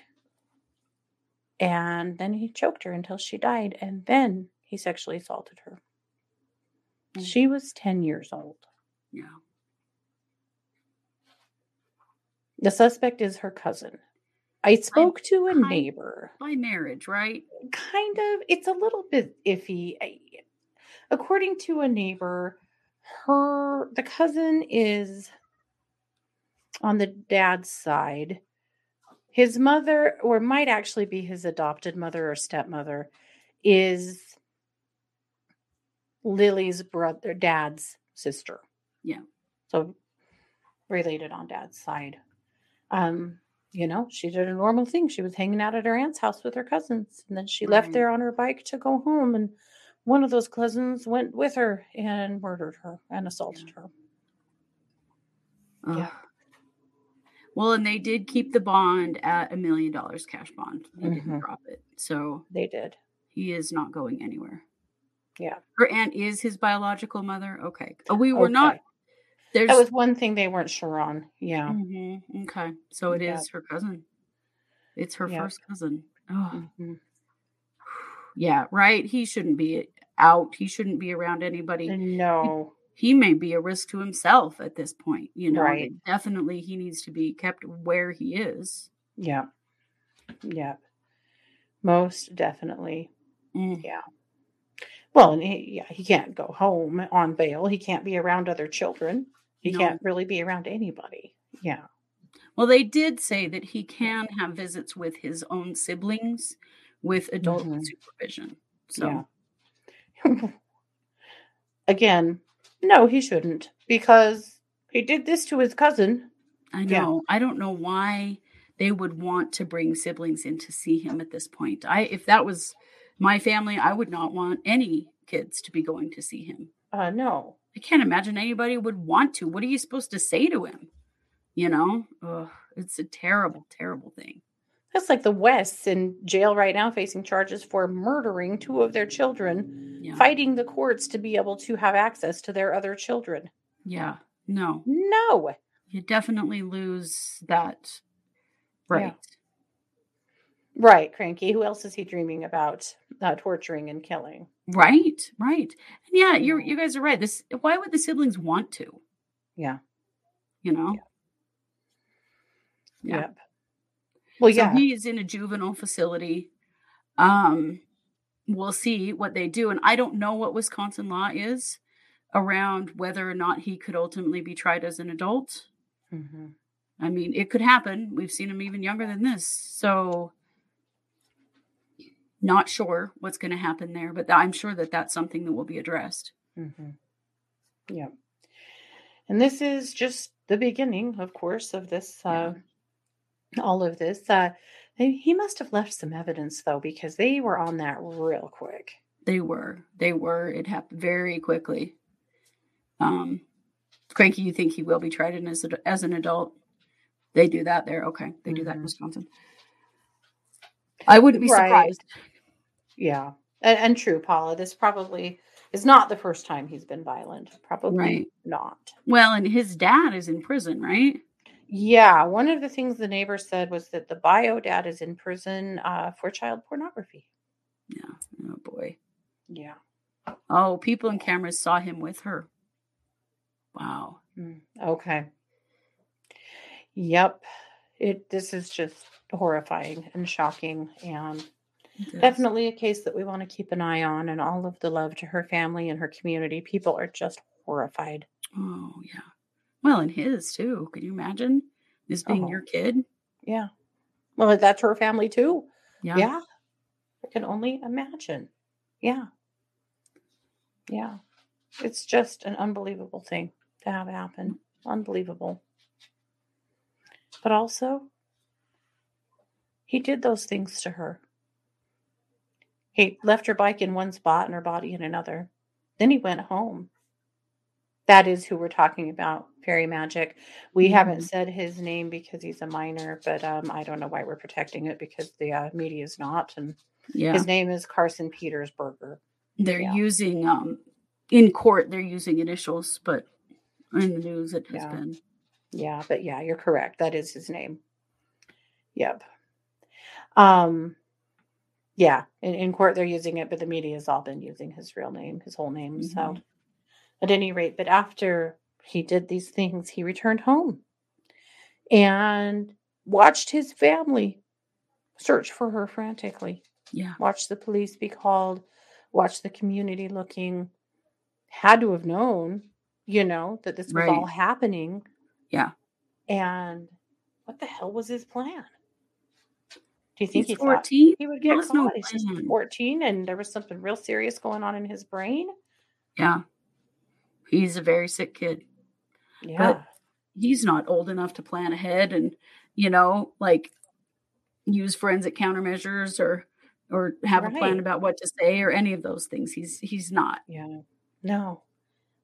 and then he choked her until she died and then he sexually assaulted her Mm. she was 10 years old yeah. the suspect is her cousin i spoke to a kind- neighbor. By marriage, right? kind of it's a little bit iffy. According to a neighbor her the cousin is on the dad's side. His mother or might actually be his adopted mother or stepmother is lily's brother dad's sister. Yeah. so related on dad's side. Um you know she did a normal thing she was hanging out at her aunt's house with her cousins and then she left there on her bike to go home and one of those cousins went with her and murdered her and assaulted her Yeah. Well, and they did keep the bond at a million dollars cash bond. They didn't Mhm. drop it. So they did he is not going anywhere. Yeah. Her aunt is his biological mother. Okay. We were not Okay. There's that was one thing they weren't sure on yeah Mhm, Okay. So it is Yeah. her cousin. It's her Yeah. first cousin. Oh, Mhm. [sighs] yeah, right. He shouldn't be out. He shouldn't be around anybody. no He may be a risk to himself at this point. You know, Right. definitely he needs to be kept where he is. yeah yeah most definitely Mm, Yeah. Well, and he, yeah, he can't go home on bail. He can't be around other children. He No. can't really be around anybody. Yeah. Well, they did say that he can have visits with his own siblings with adult Mhm. supervision. So Yeah. [laughs] Again, no, he shouldn't because he did this to his cousin. I Yeah. know. I don't know why they would want to bring siblings in to see him at this point. I if that was my family, I would not want any kids to be going to see him. Uh, no. I can't imagine anybody would want to. What are you supposed to say to him? You know? Ugh, it's a terrible, terrible thing. That's like the Wests in jail right now facing charges for murdering two of their children, Yeah. fighting the courts to be able to have access to their other children. Yeah. No. No. You definitely lose that right. Right, Cranky. Who else is he dreaming about uh, torturing and killing? Right, right. And yeah, you're you guys are right. This why would the siblings want to? Yeah. You know? Yeah. Yep. Well, So yeah. he is in a juvenile facility. Um, we'll see what they do. And I don't know what Wisconsin law is around whether or not he could ultimately be tried as an adult. Mhm. I mean, it could happen. We've seen him even younger than this. So not sure what's going to happen there, but I'm sure that that's something that will be addressed. Mm-hmm. Yeah. And this is just the beginning, of course, of this, uh, all of this. Uh, they- he must have left some evidence, though, because they were on that real quick. They were. They were. It happened very quickly. Um, Cranky, you think he will be tried in as, a, as an adult? They do that there. Okay. They do that in Mhm. Wisconsin. I wouldn't be Right. surprised. Yeah. And, and true, Paula, this probably is not the first time he's been violent. Probably Right. not. Well, and his dad is in prison, right? Yeah. One of the things the neighbor said was that the bio dad is in prison uh, for child pornography. Yeah. Oh, boy. Yeah. Oh, people in cameras saw him with her. Wow. Mm, Okay. Yep. it this is just horrifying and shocking and Definitely a case that we want to keep an eye on and all of the love to her family and her community. People are just horrified. Oh yeah. Well, and his too. Can you imagine this being Oh. your kid? Yeah. Well, that's her family too. Yeah. Yeah. I can only imagine. Yeah. Yeah. It's just an unbelievable thing to have happen. Mm. Unbelievable. But also, he did those things to her. He left her bike in one spot and her body in another. Then he went home. That is who we're talking about, Fairy Magic. We haven't Mhm. said his name because he's a minor, but um, I don't know why we're protecting it because the uh, media is not. And Yeah. his name is Carson Petersberger. They're yeah. using um in court they're using initials, but in the news it has Yeah. been. Yeah, but yeah, you're correct. That is his name. Yep. Um, yeah, in, in court they're using it, but the media has all been using his real name, his whole name. So, Mhm. at any rate, but after he did these things, he returned home and watched his family search for her frantically. Yeah. Watched the police be called, watched the community looking, had to have known, you know, that this was all happening. Yeah. And what the hell was his plan? Do you think He's he 14. he would get caught? He's just 14 and there was something real serious going on in his brain. Yeah. He's a very sick kid. Yeah. He's not old enough to plan ahead and, you know, like use forensic countermeasures or or have a plan about what to say or any of those things. He's he's not. Yeah. No.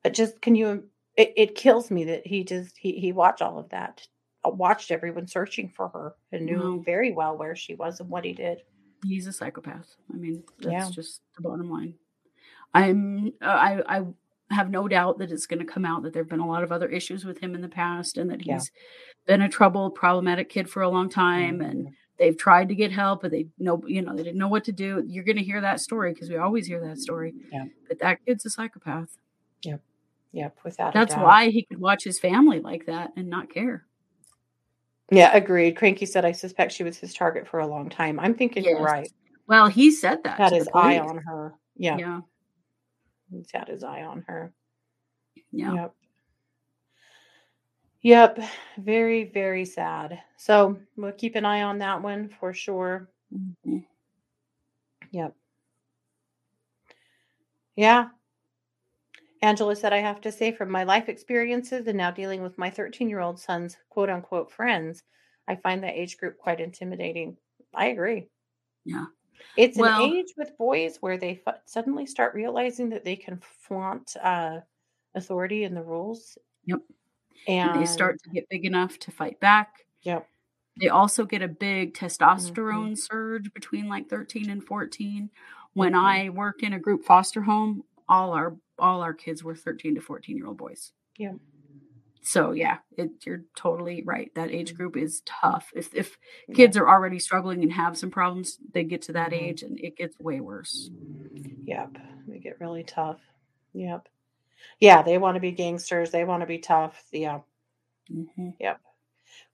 But just can you it, it kills me that he just he he watched all of that. Uh, Watched everyone searching for her and knew No. very well where she was and what he did. He's a psychopath. I mean, that's Yeah. just the bottom line. I'm uh, I I have no doubt that it's going to come out that there've been a lot of other issues with him in the past and that Yeah. he's been a troubled, problematic kid for a long time and Mhm. they've tried to get help but they know you know they didn't know what to do. You're going to hear that story because we always hear that story. Yeah. But that kid's a psychopath. Yep, Yep, without a That's why he could watch his family like that and not care. Yeah, agreed. Cranky said I suspect she was his target for a long time. I'm thinking you're right. Well, he said that. Had his eye on her. Yeah, Yeah. he's had his eye on her. Yeah. Yep. Yep. Very, very sad. So we'll keep an eye on that one for sure. Mhm. Yep. Yeah. Angela said, I have to say, from my life experiences and now dealing with my 13 year old son's quote unquote friends, I find that age group quite intimidating. I agree. Yeah. It's Well- an age with boys where they fu- suddenly start realizing that they can flaunt uh, authority and the rules. Yep. And, And they start to get big enough to fight back. Yep. They also get a big Mm-hmm. testosterone surge between like 13 and 14. When Mhm. I worked in a group foster home, all our all our kids were 13 to 14 year old boys. Yeah. So yeah, it, you're totally right. That age group is tough. If if kids are already struggling and have some problems, they get to that Mhm. age and it gets way worse. Yep. They get really tough. Yep. Yeah, they want to be gangsters. They want to be tough. Yeah. Mhm. Yep.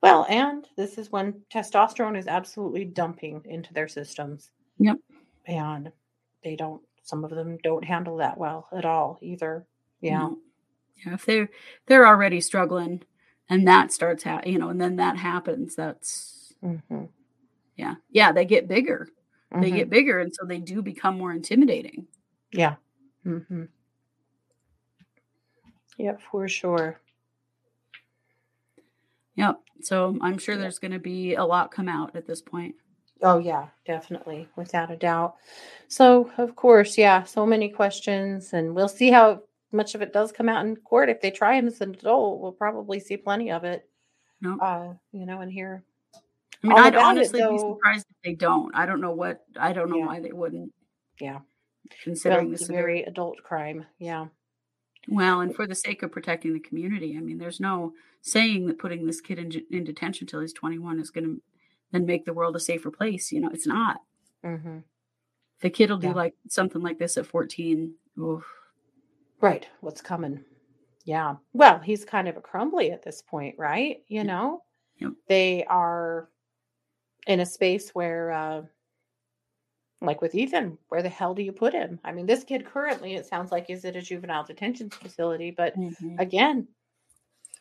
Well, and this is when testosterone is absolutely dumping into their systems. Yep. And they don't, some of them don't handle that well at all either. Yeah. No. Yeah, if they're they're already struggling and that starts ha- you know, and then that happens, that's hmm yeah. Yeah, they get bigger. They Mhm. get bigger and so they do become more intimidating. Yeah. mm-hmm. Yep, for sure. Yep. So I'm sure Yeah. there's going to be a lot come out at this point. Oh, yeah, definitely, without a doubt. So, of course, yeah, so many questions, and we'll see how much of it does come out in court. If they try him as an adult, we'll probably see plenty of it, Yep. uh, you know, and hear. I mean, I'd about it, honestly be surprised if they don't. I don't know what I don't know Yeah. why they wouldn't. Yeah. Considering Well, the a very adult crime. Yeah. Well, and for the sake of protecting the community, I mean, there's no saying that putting this kid in, in detention till he's 21 is going to then make the world a safer place. You know, it's not. hmm If a kid will do like something like this at 14, oof, Right. What's coming? Yeah. Well, he's kind of a Crumbley at this point, right? You know, Yep. They are in a space where, uh, like with Ethan, where the hell do you put him? I mean, this kid currently, it sounds like, is at a juvenile detention facility, but Mhm. again,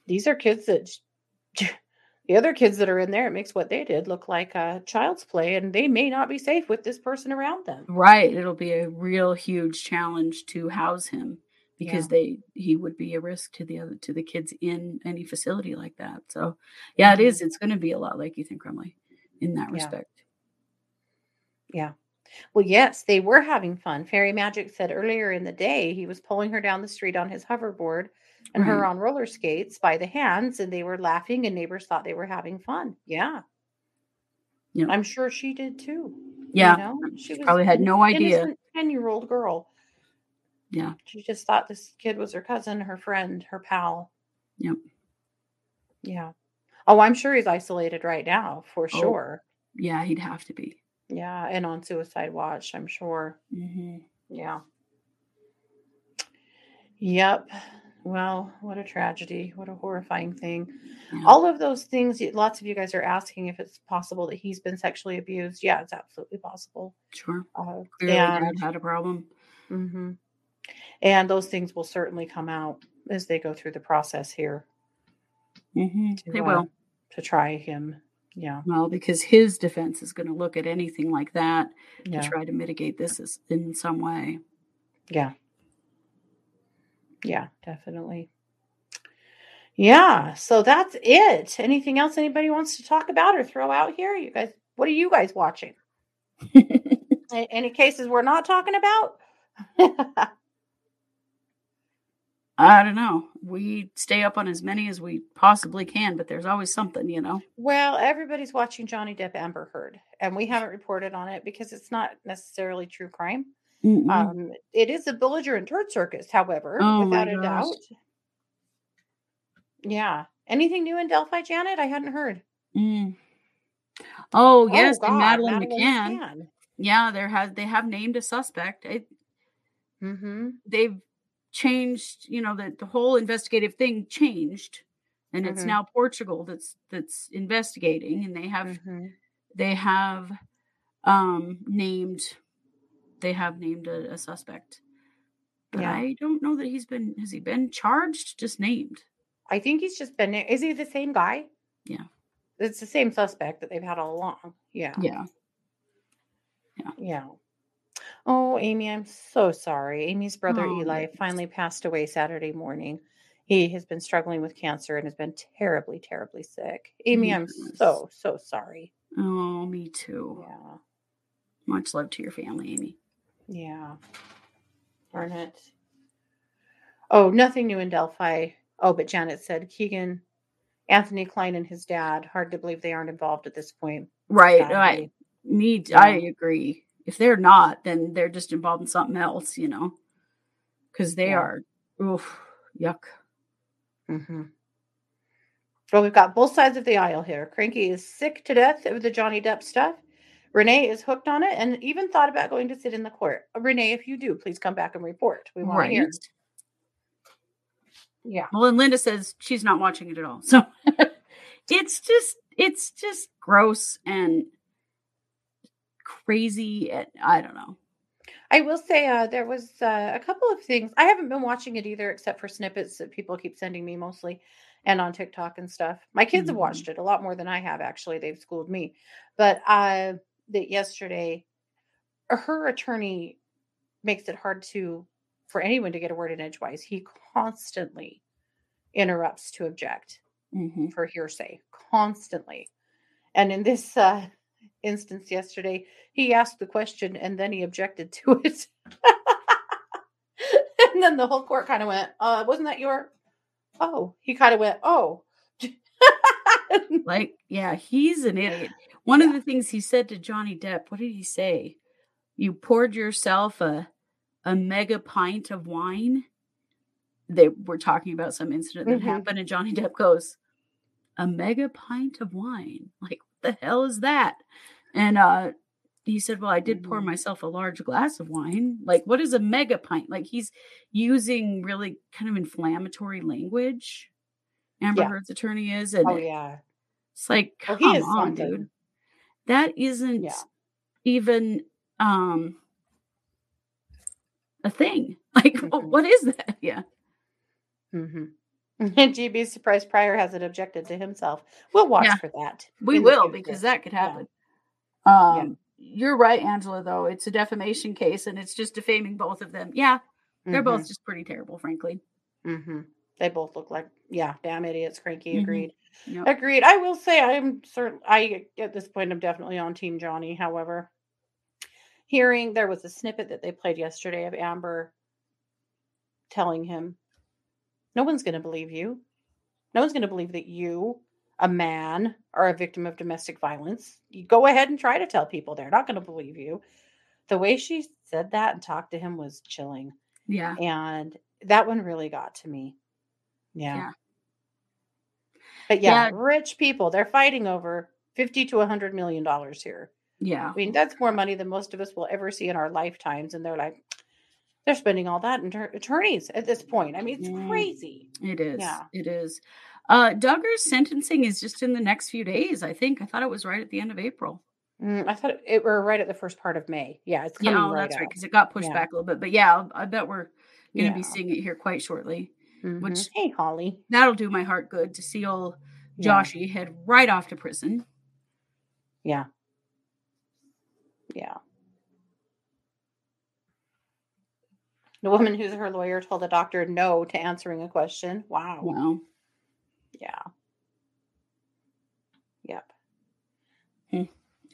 these are kids that the other kids that are in there, it makes what they did look like a child's play, and they may not be safe with this person around them. Right. It'll be a real huge challenge to house him because they he would be a risk to the other to the kids in any facility like that. So yeah, it is. Mm-hmm. It's gonna be a lot like Ethan Crumbley in that Yeah. respect. Yeah. Well, yes, they were having fun. Fairy Magic said earlier in the day he was pulling her down the street on his hoverboard and her on roller skates by the hands, and they were laughing, and neighbors thought they were having fun. Yeah. Yep. I'm sure she did too. Yeah. You know, She probably had no idea. 10 year old girl. Yeah. She just thought this kid was her cousin, her friend, her pal. Yep. Yeah. Oh, I'm sure he's isolated right now for Oh. sure. Yeah, he'd have to be. Yeah. And on suicide watch, I'm sure. hmm Yeah. Yep. Well, what a tragedy. What a horrifying thing. Yeah. All of those things, lots of you guys are asking if it's possible that he's been sexually abused. Yeah, it's absolutely possible. Sure. Uh, Clearly, and, had a problem. mhm. and those things will certainly come out as they go through the process here hmm to, They uh, will. to try him. Yeah. Well, because his defense is going to look at anything like that Yeah. to try to mitigate this in some way. Yeah. Yeah, definitely. Yeah, so that's it. Anything else anybody wants to talk about or throw out here? You guys, what are you guys watching? [laughs] Any cases we're not talking about? [laughs] I don't know. We stay up on as many as we possibly can, but there's always something, you know. well, everybody's watching Johnny Depp Amber Heard, and we haven't reported on it because it's not necessarily true crime. Um, it is a belligerent turd circus, however, Oh without a doubt. Yeah. Anything new in Delphi, Janet? I hadn't heard. Mm. Oh yes, and God, Madeleine, Madeleine McCann. McCann. Yeah, there has they have named a suspect. It, Mm-hmm. they've changed. You know that the whole investigative thing changed, and it's Mhm. now Portugal that's that's investigating, and they have Mm-hmm. they have um named they have named a, a suspect. But Yeah. I don't know that he's been has he been charged? Just named. I think he's just been. Is he the same guy? Yeah. It's the same suspect that they've had all along. Yeah. Yeah. Yeah. Oh, Amy, I'm so sorry. Amy's brother Oh, Eli yes. finally passed away Saturday morning. He has been struggling with cancer and has been terribly, terribly sick. Amy, I'm so, so sorry. Oh, me too. Yeah. Much love to your family, Amy. Yeah. Darn it. Oh, nothing new in Delphi. Oh, but Janet said Kegan, Anthony Kline, and his dad. Hard to believe they aren't involved at this point. Right. Right. Me, Yeah. I agree. If they're not, then they're just involved in something else, you know, because they Yeah. are, oof, yuck. Mm-hmm. Well, we've got both sides of the aisle here. Cranky is sick to death of the Johnny Depp stuff. Renee is hooked on it and even thought about going to sit in the court. Uh, Renee, if you do, please come back and report. We want to hear. Yeah. Well, and Linda says she's not watching it at all. [laughs] So it's just, it's just gross and crazy. And I don't know. I will say uh, there was uh, a couple of things. I haven't been watching it either, except for snippets that people keep sending me mostly and on TikTok and stuff. My kids have Mhm. watched it a lot more than I have, actually. They've schooled me. But uh, that yesterday, her attorney makes it hard to for anyone to get a word in edgewise. He constantly interrupts to object Mhm. for hearsay, constantly. And in this uh, instance yesterday, he asked the question and then he objected to [laughs] it. and then the whole court kind of went, uh, wasn't that your? Oh, he kind of went, oh. [laughs] Like, yeah, he's an idiot. One of the things he said to Johnny Depp, what did he say? You poured yourself a a mega pint of wine. They were talking about some incident that Mhm. happened, and Johnny Depp goes, "A mega pint of wine? Like, what the hell is that?" And uh, he said, "Well, I did pour Mhm. myself a large glass of wine. Like, what is a mega pint? Like, he's using really kind of inflammatory language." Amber Yeah. Heard's attorney is, and oh, yeah. It's like, Oh, come on, something. dude. That isn't Yeah. even um a thing. [laughs] Like, Mhm. what is that? [laughs] Yeah. Mm-hmm. [laughs] And GB's surprised Prior hasn't objected to himself. We'll watch Yeah. for that. We will because that could Yeah. happen. Um, you're right, Angela. Though it's a defamation case and it's just defaming both of them. Yeah, they're both just pretty terrible, frankly. hmm They both look like yeah, damn idiots. Cranky Mhm. agreed. Yep. Agreed. I will say I'm certain. I at this point I'm definitely on Team Johnny. However, hearing there was a snippet that they played yesterday of Amber telling him, "No one's going to believe you. No one's going to believe that you." A man are a victim of domestic violence. You go ahead and try to tell people they're not going to believe you. The way she said that and talked to him was chilling. Yeah, and that one really got to me yeah, Yeah. But yeah, Yeah. rich people they're fighting over 50 to 100 million dollars here yeah, i mean that's more money than most of us will ever see in our lifetimes and they're like they're spending all that in tur- attorneys at this point i mean it's Mm. crazy it is. Yeah. It is. Uh, Duggar's sentencing is just in the next few days. I think. I thought it was right at the end of April. Mm, i thought it, it were right at the first part of may yeah it's coming Yeah, oh, right that's right because it got pushed Yeah. back a little bit. But yeah, I bet we're going to be seeing it here quite shortly. Mhm. which- hey holly That'll do my heart good to see old Yeah. Joshy head right off to prison. yeah yeah the woman who's her lawyer told the doctor no to answering a question wow Wow. Yeah. Yep.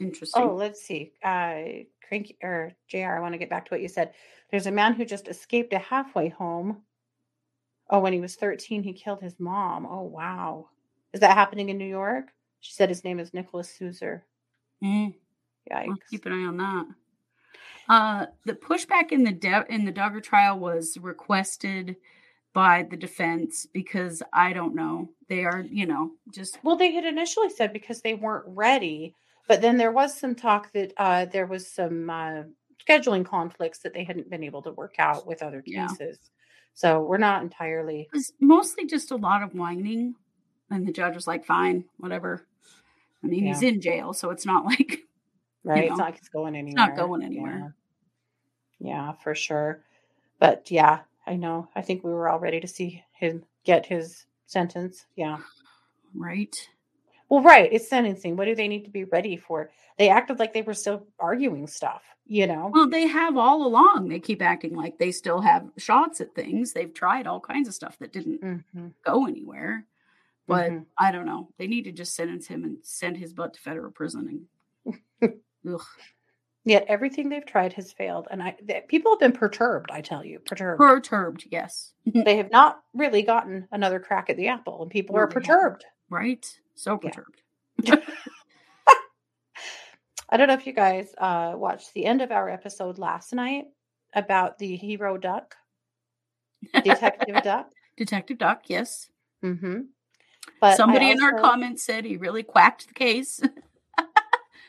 Interesting. Oh, let's see. Uh Cranky or JR, I want to get back to what you said. There's a man who just escaped a halfway home. Oh, when he was 13, he killed his mom. Oh, wow. Is that happening in New York? She said his name is Nicholas Souser. Mm, I'll keep an eye on that. Uh, the pushback in the de- in the Duggar trial was requested by the defense because I don't know. They are, you know, just Well, they had initially said because they weren't ready, but then there was some talk that uh, there was some uh, scheduling conflicts that they hadn't been able to work out with other cases. So we're not entirely it was mostly just a lot of whining, and the judge was like, "Fine, whatever." I mean, he's in jail, so it's not [laughs] like right. know, it's not like it's going anywhere. it's not going anywhere. Yeah. yeah, for sure. But yeah, I know. I think we were all ready to see him get his sentence. Yeah. [sighs] right. Well, right. It's sentencing. What do they need to be ready for? They acted like they were still arguing stuff. You know. Well, they have all along. They keep acting like they still have shots at things. They've tried all kinds of stuff that didn't Mhm, go anywhere. But mhm. I don't know. They need to just sentence him and send his butt to federal prison. And [laughs] Yet everything they've tried has failed, and I th- people have been perturbed. I tell you, perturbed. perturbed, yes, [laughs] they have not really gotten another crack at the apple, and people are perturbed. right? So Yeah. perturbed. [laughs] [laughs] I don't know if you guys uh, watched the end of our episode last night about the hero duck, Detective Duck. [laughs] Detective Duck, yes. Mm-hmm. But Somebody in our comments said he really quacked the case,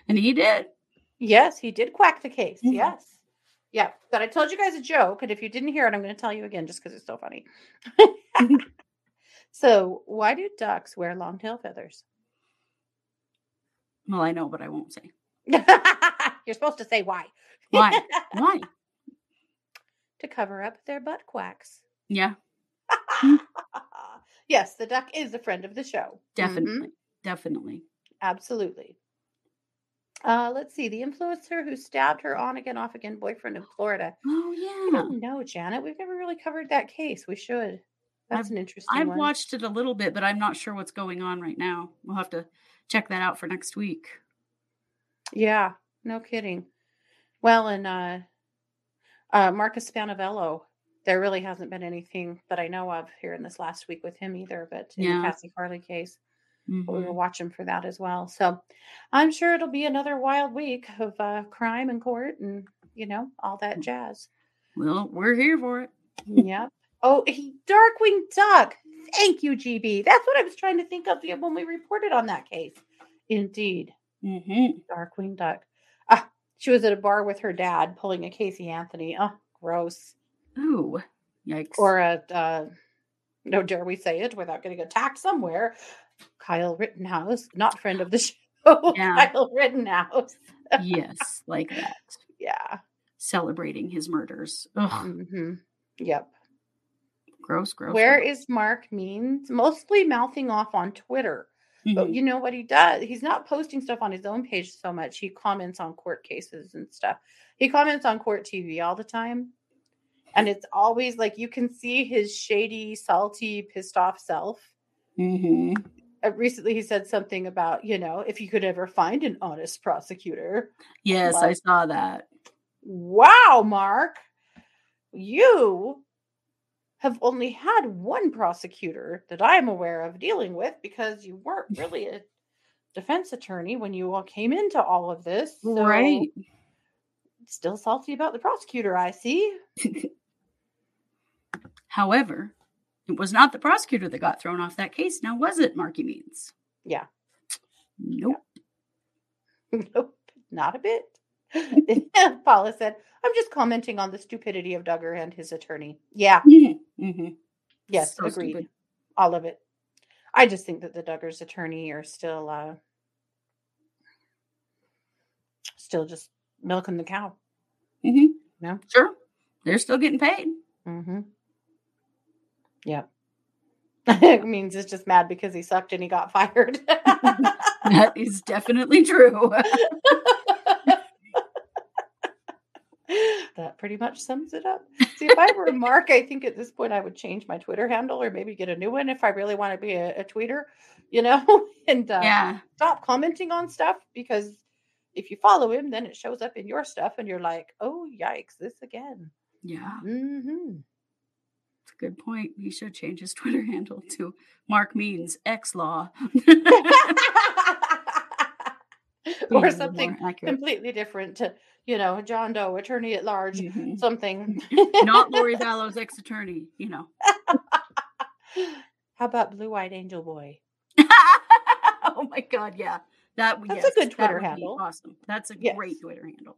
and he did. Yes, he did quack the case. Mhm. Yes. Yeah. But I told you guys a joke. And if you didn't hear it, I'm going to tell you again just because it's so funny. So, why do ducks wear long tail feathers? Well, I know, but I won't say [laughs] You're supposed to say why. why. Why? [laughs] to cover up their butt quacks. Yeah, [laughs] yes, the duck is a friend of the show. Mhm. definitely, definitely. Absolutely. Uh, let's see. The influencer who stabbed her on again, off again boyfriend in Florida. Oh I yeah, don't know, Janet. We've never really covered that case. We should. That's an interesting I've one. watched it a little bit, but I'm not sure what's going on right now. We'll have to check that out for next week. Yeah, no kidding. Well, and uh, uh, Marcus Spanevelo, there really hasn't been anything that I know of here in this last week with him either, but in Yeah. the Cassie Carli case, but we were watching for that as well. So I'm sure it'll be another wild week of uh, crime in court and, you know, all that jazz. Well, we're here for it. yep. Oh, he, Darkwing Duck. Thank you, GB. That's what I was trying to think of when we reported on that case. Indeed. Mm-hmm. Darkwing Duck. Ah, she was at a bar with her dad pulling a Casey Anthony. Oh, gross. Ooh, yikes! Or a, uh, no dare we say it without getting attacked somewhere. Kyle Rittenhouse, not friend of the show, [laughs] Yeah. Kyle Rittenhouse. yes, like that. [laughs] Yeah. Celebrating his murders. Ugh, hmm Yep. Gross, gross. Where gross. is Mark Means? Mostly mouthing off on Twitter. But Mhm. you know what he does? He's not posting stuff on his own page so much. He comments on court cases and stuff. He comments on court TV all the time. And it's always like you can see his shady, salty, pissed off self. Mhm. Uh, recently, he said something about, you know, if you could ever find an honest prosecutor. Yes, I saw that. Wow, Mark, you have only had one prosecutor that I'm aware of dealing with because you weren't [laughs] really a defense attorney when you all came into all of this. So Right. Still salty about the prosecutor, I see. [laughs] However, it was not the prosecutor that got thrown off that case. Now, was it Marky Means? Yeah. Nope. [laughs] nope, not a bit. [laughs] Paula said, I'm just commenting on the stupidity of Duggar and his attorney. Yeah, hmm yes, So agreed. stupid. All of it. I just think that the Duggars attorney are still uh still just milking the cow. Mm-hmm. No. Sure. They're still getting paid. Mm-hmm. Yeah. [laughs] it means it's just mad because he sucked and he got fired. [laughs] That is definitely true. That pretty much sums it up. See, if I were [laughs] Mark, I think at this point I would change my Twitter handle or maybe get a new one if I really want to be a, a tweeter, you know, [laughs] and uh, yeah. stop commenting on stuff because if you follow him, then it shows up in your stuff and you're like, oh, yikes, this again. Yeah. hmm That's a good point. He should change his Twitter [laughs] handle to Mark Means X Law. [laughs] or something completely different to, you know, John Doe, attorney at large, Mhm. something. [laughs] Not [laughs] Lori Vallow's ex attorney, you know. How about Blue Eyed Angel Boy? oh my God. Yeah. That, That's a good Twitter handle. Awesome. That's a Yes. great Twitter handle.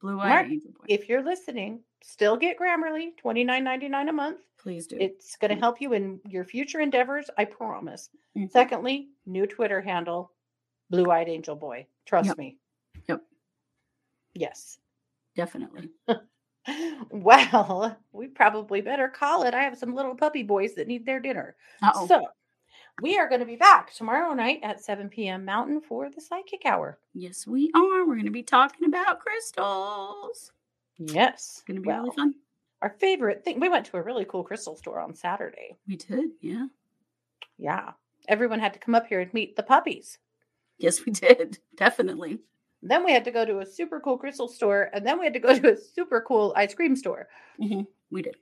Blue Eyed Angel Boy. If you're listening, still get Grammarly, twenty nine ninety nine a month. Please do. It's going to help you in your future endeavors, I promise. Mhm. Secondly, new Twitter handle, Blue Eyed Angel Boy. Trust Yep. me. Yep. Yes. Definitely. [laughs] Well, we probably better call it. I have some little puppy boys that need their dinner. Uh-oh. So we are going to be back tomorrow night at 7 p.m. Mountain for the psychic hour. yes, we are. We're going to be talking about crystals. Yes. It's going to be Well, really fun. Our favorite thing. We went to a really cool crystal store on Saturday. We did. Yeah. Yeah. Everyone had to come up here and meet the puppies. Yes, we did. [laughs] Definitely. Then we had to go to a super cool crystal store, and then we had to go [laughs] to a super cool ice cream store. We did.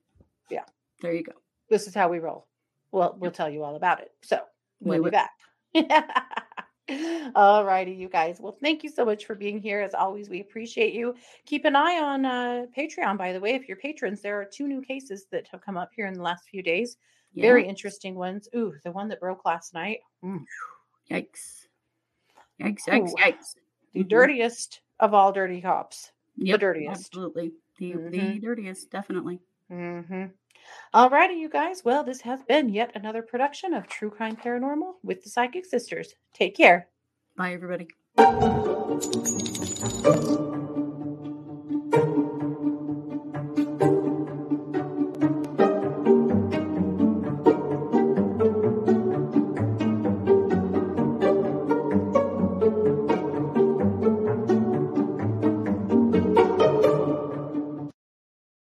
Yeah. There you go. This is how we roll. Well, we'll tell you all about it. So We we'll be back. [laughs] all righty, you guys. Well, thank you so much for being here. As always, we appreciate you. Keep an eye on uh, Patreon, by the way. If you're patrons, there are two new cases that have come up here in the last few days. Very interesting ones. Ooh, the one that broke last night. Mm. Yikes. Yikes, yikes, yikes. The Mhm. dirtiest of all dirty cops. Yep, dirtiest. Absolutely. The, the Mhm. dirtiest, definitely. Mm-hmm. All righty, you guys. Well, this has been yet another production of True Crime Paranormal with the Psychic Sisters. Take care. Bye, everybody.